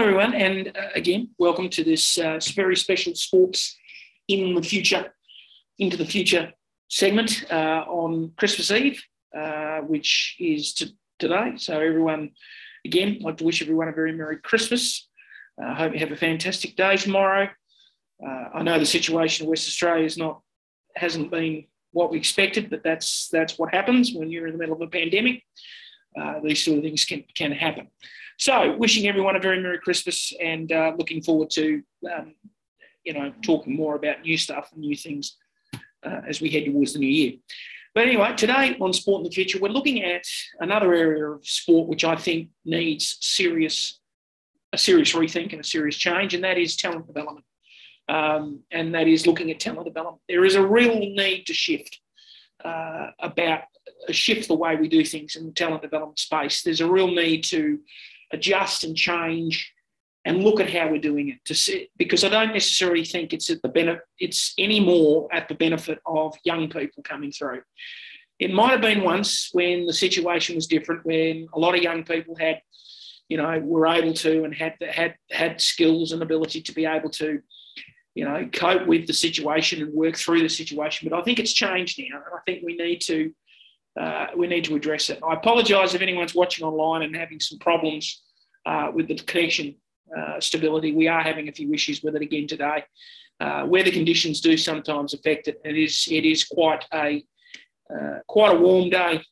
everyone, and uh, again, welcome to this uh, very special Sports in the Future, into the Future segment uh, on Christmas Eve, uh, which is t- today. So, everyone, again, I'd like to wish everyone a very Merry Christmas. I hope you have a fantastic day tomorrow. Uh, I know the situation in West Australia is not hasn't been what we expected, but that's that's what happens when you're in the middle of a pandemic. Uh, these sort of things can can happen. So, wishing everyone a very Merry Christmas and uh, looking forward to, um, you know, talking more about new stuff and new things uh, as we head towards the new year. But anyway, today on Sport in the Future, we're looking at another area of sport which I think needs serious, a serious rethink and a serious change, and that is talent development. Um, and that is looking at talent development. There is a real need to shift uh, about shift the way we do things in the talent development space. There's a real need to adjust and change and look at how we're doing it to see because I don't necessarily think it's at the benefit it's any more at the benefit of young people coming through. It might have been once when the situation was different, when a lot of young people had, you know, were able to and had had had skills and ability to be able to, you know, cope with the situation and work through the situation. But I think it's changed now, and I think we need to uh, we need to address it. I apologise if anyone's watching online and having some problems uh, with the connection uh, stability. We are having a few issues with it again today. Uh, weather conditions do sometimes affect it. It is it is quite a uh, quite a warm day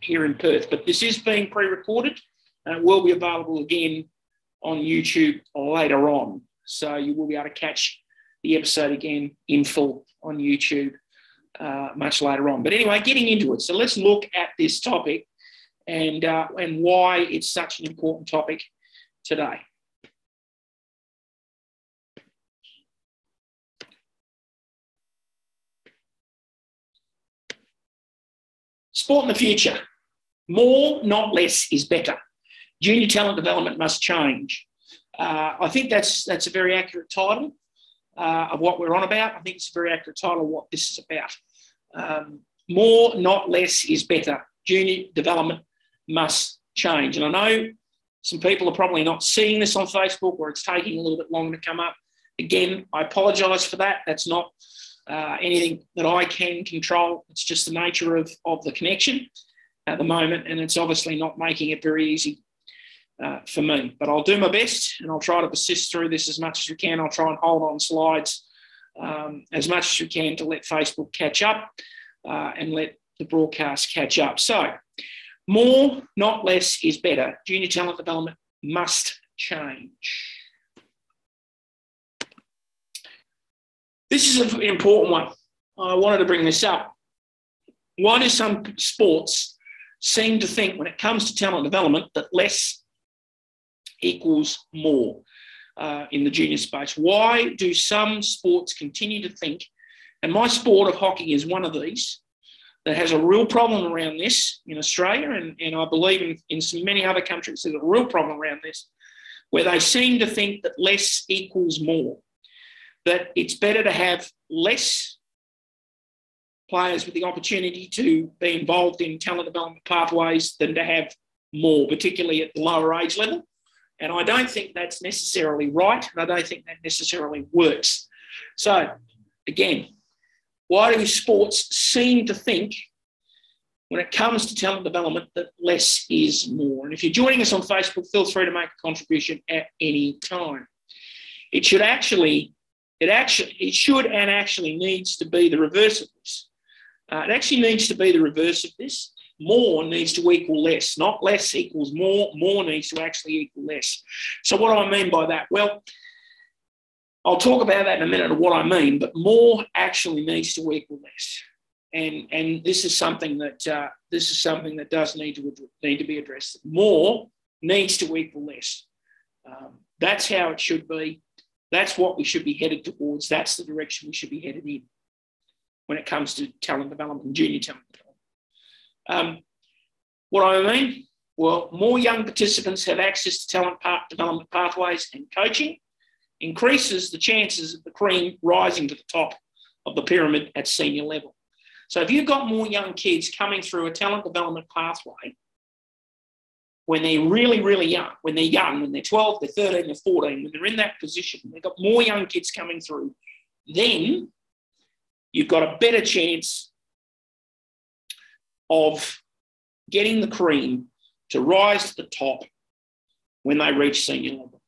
here in Perth, but this is being pre-recorded and will be available again on YouTube later on. So you will be able to catch the episode again in full on YouTube uh, much later on. But anyway, getting into it. So let's look at this topic and, uh, and why it's such an important topic today. Sport in the future. More, not less, is better. Junior talent development must change. Uh, I think that's that's a very accurate title uh, of what we're on about. I think it's a very accurate title of what this is about. Um, more, not less, is better. Junior development must change. And I know some people are probably not seeing this on Facebook or it's taking a little bit longer to come up. Again, I apologise for that. That's not uh, anything that I can control. It's just the nature of, of the connection at the moment, and it's obviously not making it very easy uh, for me. But I'll do my best and I'll try to persist through this as much as we can. I'll try and hold on slides um, as much as we can to let Facebook catch up uh, and let the broadcast catch up. So, more, not less, is better. Junior talent development must change. This is an important one. I wanted to bring this up. Why do some sports seem to think, when it comes to talent development, that less equals more uh, in the junior space? Why do some sports continue to think, and my sport of hockey is one of these, that has a real problem around this in Australia, and, and I believe in, in many other countries, there's a real problem around this, where they seem to think that less equals more, that it's better to have less players with the opportunity to be involved in talent development pathways than to have more, particularly at the lower age level. And I don't think that's necessarily right, and I don't think that necessarily works. So, again, why do sports seem to think, when it comes to talent development, that less is more? And if you're joining us on Facebook, feel free to make a contribution at any time. It should actually, it actually, it should and actually needs to be the reverse of this. Uh, it actually needs to be the reverse of this. More needs to equal less, not less equals more. More needs to actually equal less. So, what do I mean by that? Well, I'll talk about that in a minute of what I mean, but more actually needs to equal less. And, and this is something that uh, this is something that does need to need to be addressed. More needs to equal less. Um, that's how it should be. That's what we should be headed towards. That's the direction we should be headed in when it comes to talent development and junior talent development. Um, what do I mean? Well, more young participants have access to talent development pathways and coaching increases the chances of the cream rising to the top of the pyramid at senior level. So if you've got more young kids coming through a talent development pathway, when they're really, really young, when they're young, when they're 12, they're 13, they're 14, when they're in that position, they've got more young kids coming through, then you've got a better chance of getting the cream to rise to the top when they reach senior level.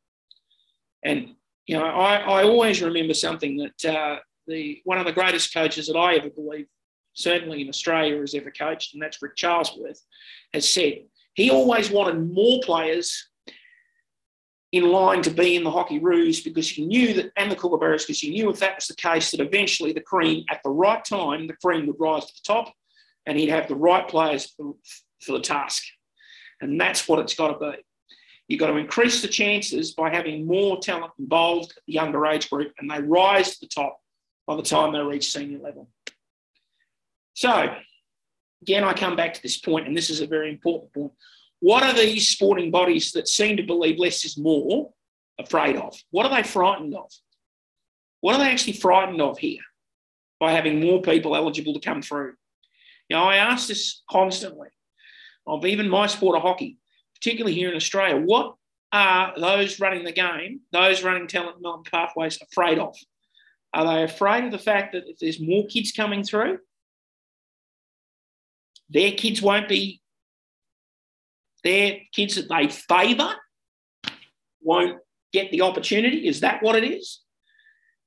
And, you know, I, I always remember something that uh, the one of the greatest coaches that I ever believe, certainly in Australia, has ever coached, and that's Rick Charlesworth, has said he always wanted more players in line to be in the Hockeyroos because he knew that, and the Kookaburras, because he knew if that was the case, that eventually the cream, at the right time, the cream would rise to the top and he'd have the right players for, the task. And that's what it's got to be. You've got to increase the chances by having more talent involved at the younger age group, and they rise to the top by the time they reach senior level. So, again, I come back to this point, and this is a very important point. What are these sporting bodies that seem to believe less is more afraid of? What are they frightened of? What are they actually frightened of here by having more people eligible to come through? You know, I ask this constantly of even my sport of hockey, particularly here in Australia. What are those running the game, those running talent development pathways, afraid of? Are they afraid of the fact that if there's more kids coming through, their kids won't be, their kids that they favour won't get the opportunity? Is that what it is?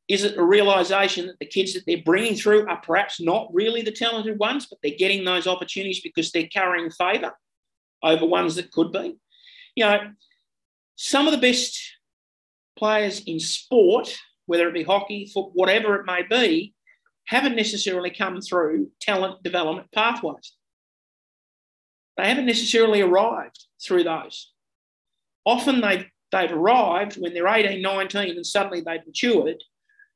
Is it a realization that the kids that they're bringing through are perhaps not really the talented ones, but they're getting those opportunities because they're carrying favour over ones that could be? You know, some of the best players in sport, whether it be hockey, foot, whatever it may be, haven't necessarily come through talent development pathways. They haven't necessarily arrived through those. Often they've, they've arrived when they're 18, 19, and suddenly they've matured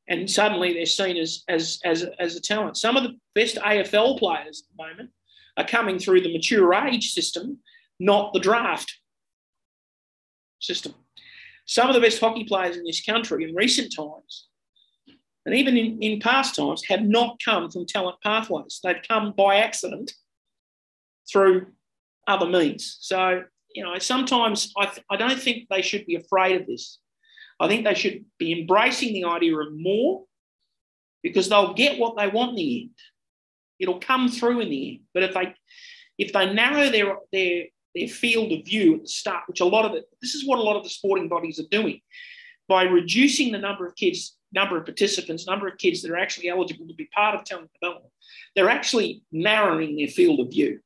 and suddenly they're seen as, as, as, as a talent. Some of the best AFL players at the moment are coming through the mature age system, not the draft system. Some of the best hockey players in this country in recent times, and even in, in past times, have not come from talent pathways. They've come by accident through other means. So, you know, sometimes I, th- I don't think they should be afraid of this. I think they should be embracing the idea of more because they'll get what they want in the end. It'll come through in the end. But if they if they narrow their their their field of view at the start, which a lot of it, this is what a lot of the sporting bodies are doing, by reducing the number of kids, number of participants, number of kids that are actually eligible to be part of talent development, they're actually narrowing their field of view,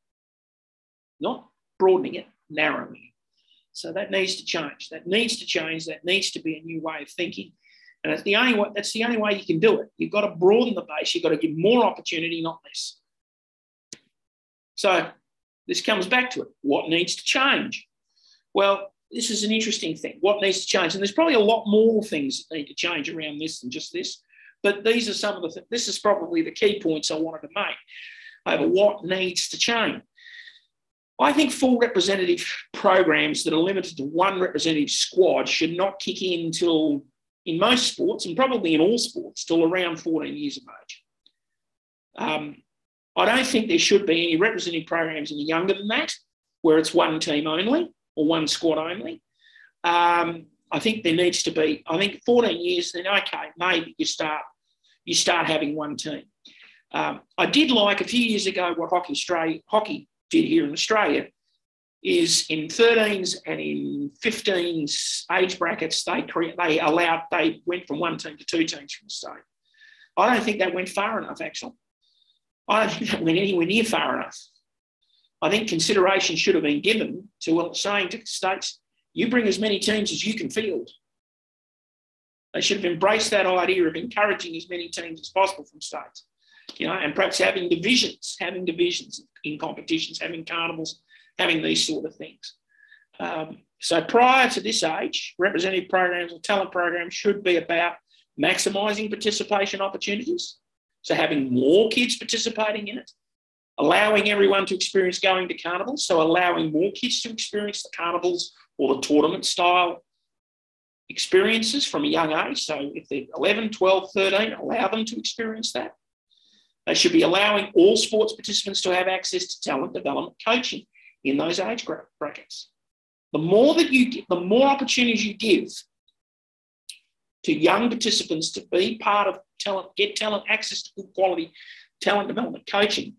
not broadening it, narrowing it. So that needs to change. That needs to change. That needs to be a new way of thinking. And that's the only way, that's the only way you can do it. You've got to broaden the base. You've got to give more opportunity, not less. So this comes back to it. What needs to change? Well, this is an interesting thing. What needs to change? And there's probably a lot more things that need to change around this than just this. But these are some of the, th- this is probably the key points I wanted to make over what needs to change. I think full representative programs that are limited to one representative squad should not kick in until, in most sports, and probably in all sports, till around 14 years of age. Um, I don't think there should be any representative programs any younger than that, where it's one team only or one squad only. Um, I think there needs to be. I think 14 years, then okay, maybe you start you start having one team. Um, I did like a few years ago what Hockey Australia Hockey did here in Australia is in 13s and in 15s age brackets, they create, they allowed, they went from one team to two teams from the state. I don't think that went far enough, actually. I don't think that went anywhere near far enough. I think consideration should have been given to well, saying to states, you bring as many teams as you can field. They should have embraced that idea of encouraging as many teams as possible from states you know, and perhaps having divisions, having divisions in competitions, having carnivals, having these sort of things. Um, so prior to this age, representative programs or talent programs should be about maximising participation opportunities. So having more kids participating in it, allowing everyone to experience going to carnivals. So allowing more kids to experience the carnivals or the tournament style experiences from a young age. So if they're 11, 12, 13, allow them to experience that. They should be allowing all sports participants to have access to talent development coaching in those age brackets. The more that you, the more opportunities you give to young participants to be part of talent, get talent, access to good quality talent development coaching,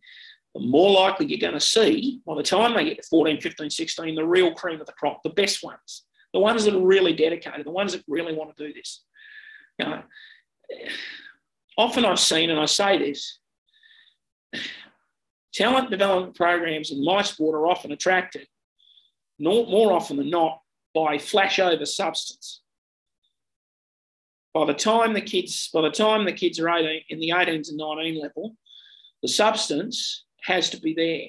the more likely you're going to see by the time they get to 14, 15, 16, the real cream of the crop, the best ones, the ones that are really dedicated, the ones that really want to do this. You know, often I've seen, and I say this, talent development programs in my sport are often attracted, more often than not, by flashover substance. By the time the kids, by the time the kids are 18 in the 18s and 19 level, the substance has to be there.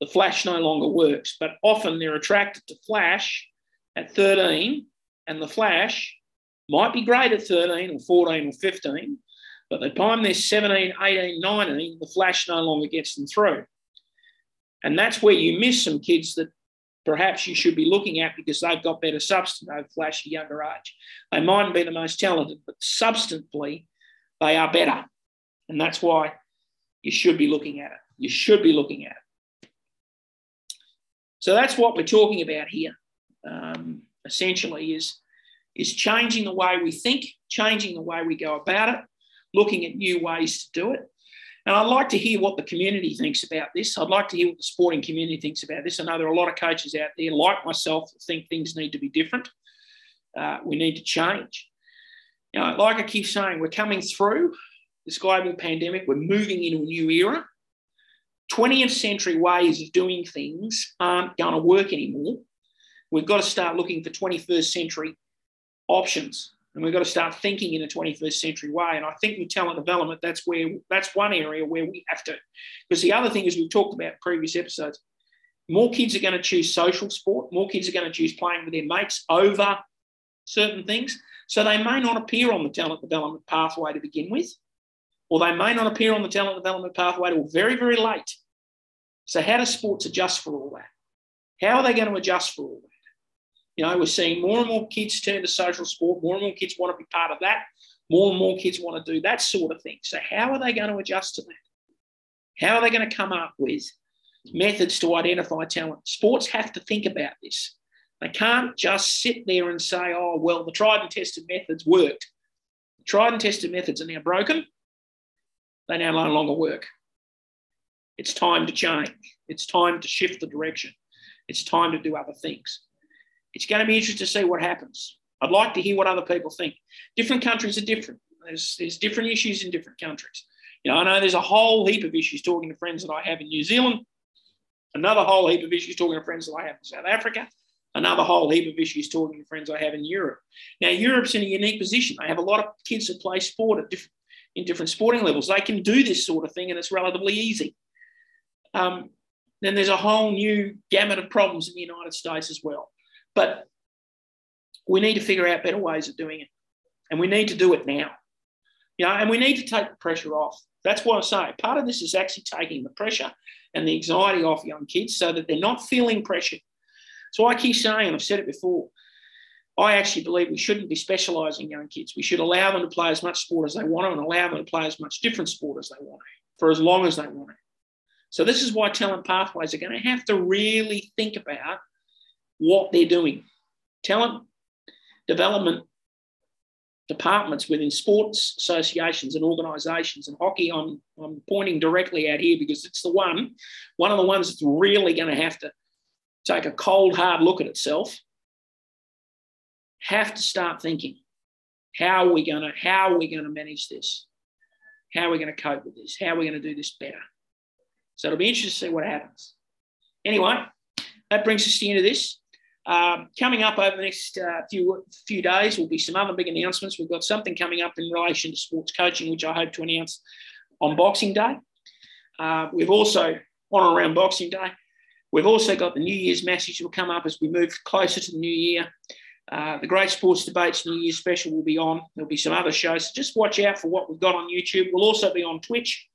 The flash no longer works, but often they're attracted to flash at 13, and the flash might be great at 13 or 14 or 15, but the time they're 17, 18, 19, the flash no longer gets them through. And that's where you miss some kids that perhaps you should be looking at because they've got better substance over flash at younger age. They mightn't be the most talented, but substantively, they are better. And that's why you should be looking at it. You should be looking at it. So that's what we're talking about here. Um, essentially, is is changing the way we think, changing the way we go about it, looking at new ways to do it. And I'd like to hear what the community thinks about this. I'd like to hear what the sporting community thinks about this. I know there are a lot of coaches out there, like myself, that think things need to be different. Uh, we need to change. You know, like I keep saying, we're coming through this global pandemic. We're moving into a new era. 20th century ways of doing things aren't going to work anymore. We've got to start looking for 21st century options and we've got to start thinking in a 21st century way. And I think with talent development, that's where that's one area where we have to. Because the other thing is we've talked about previous episodes, more kids are going to choose social sport, more kids are going to choose playing with their mates over certain things. So they may not appear on the talent development pathway to begin with, or they may not appear on the talent development pathway till very, very late. So how do sports adjust for all that? How are they going to adjust for all? You know, we're seeing more and more kids turn to social sport. More and more kids want to be part of that. More and more kids want to do that sort of thing. So, how are they going to adjust to that? How are they going to come up with methods to identify talent? Sports have to think about this. They can't just sit there and say, oh, well, the tried and tested methods worked. The tried and tested methods are now broken. They now no longer work. It's time to change. It's time to shift the direction. It's time to do other things it's going to be interesting to see what happens. I'd like to hear what other people think. Different countries are different. There's, there's different issues in different countries. You know, I know there's a whole heap of issues talking to friends that I have in New Zealand, another whole heap of issues talking to friends that I have in South Africa, another whole heap of issues talking to friends I have in Europe. Now, Europe's in a unique position. They have a lot of kids that play sport at different, in different sporting levels. They can do this sort of thing and it's relatively easy. Um, then there's a whole new gamut of problems in the United States as well. But we need to figure out better ways of doing it. And we need to do it now. You know, and we need to take the pressure off. That's what I say. Part of this is actually taking the pressure and the anxiety off young kids so that they're not feeling pressure. So I keep saying, I've said it before, I actually believe we shouldn't be specialising young kids. We should allow them to play as much sport as they want to and allow them to play as much different sport as they want to for as long as they want to. So this is why talent pathways are going to have to really think about what they're doing. Talent development departments within sports associations and organisations and hockey, I'm, I'm pointing directly out here because it's the one, one of the ones that's really going to have to take a cold, hard look at itself. Have to start thinking, how are we going to, how are we going to manage this? How are we going to cope with this? How are we going to do this better? So it'll be interesting to see what happens. Anyway, that brings us to the end of this. Um, coming up over the next uh, few few days will be some other big announcements. We've got something coming up in relation to sports coaching, which I hope to announce on Boxing Day. Uh, we've also on and around Boxing Day. We've also got the New Year's message will come up as we move closer to the New Year. Uh, the Great Sports Debates New Year's special will be on. There'll be some other shows. So just watch out for what we've got on YouTube. We'll also be on Twitch,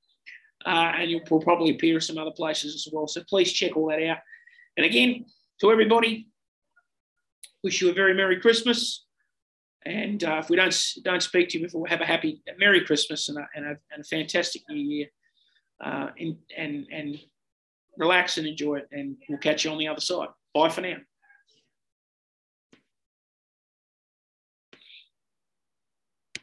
uh, and you'll probably appear in some other places as well. So please check all that out. And again, to everybody, wish you a very Merry Christmas. And uh, if we don't don't speak to you before, have a happy Merry Christmas and a, and a, and a fantastic New Year. Uh, and, and, and relax and enjoy it. And we'll catch you on the other side. Bye for now.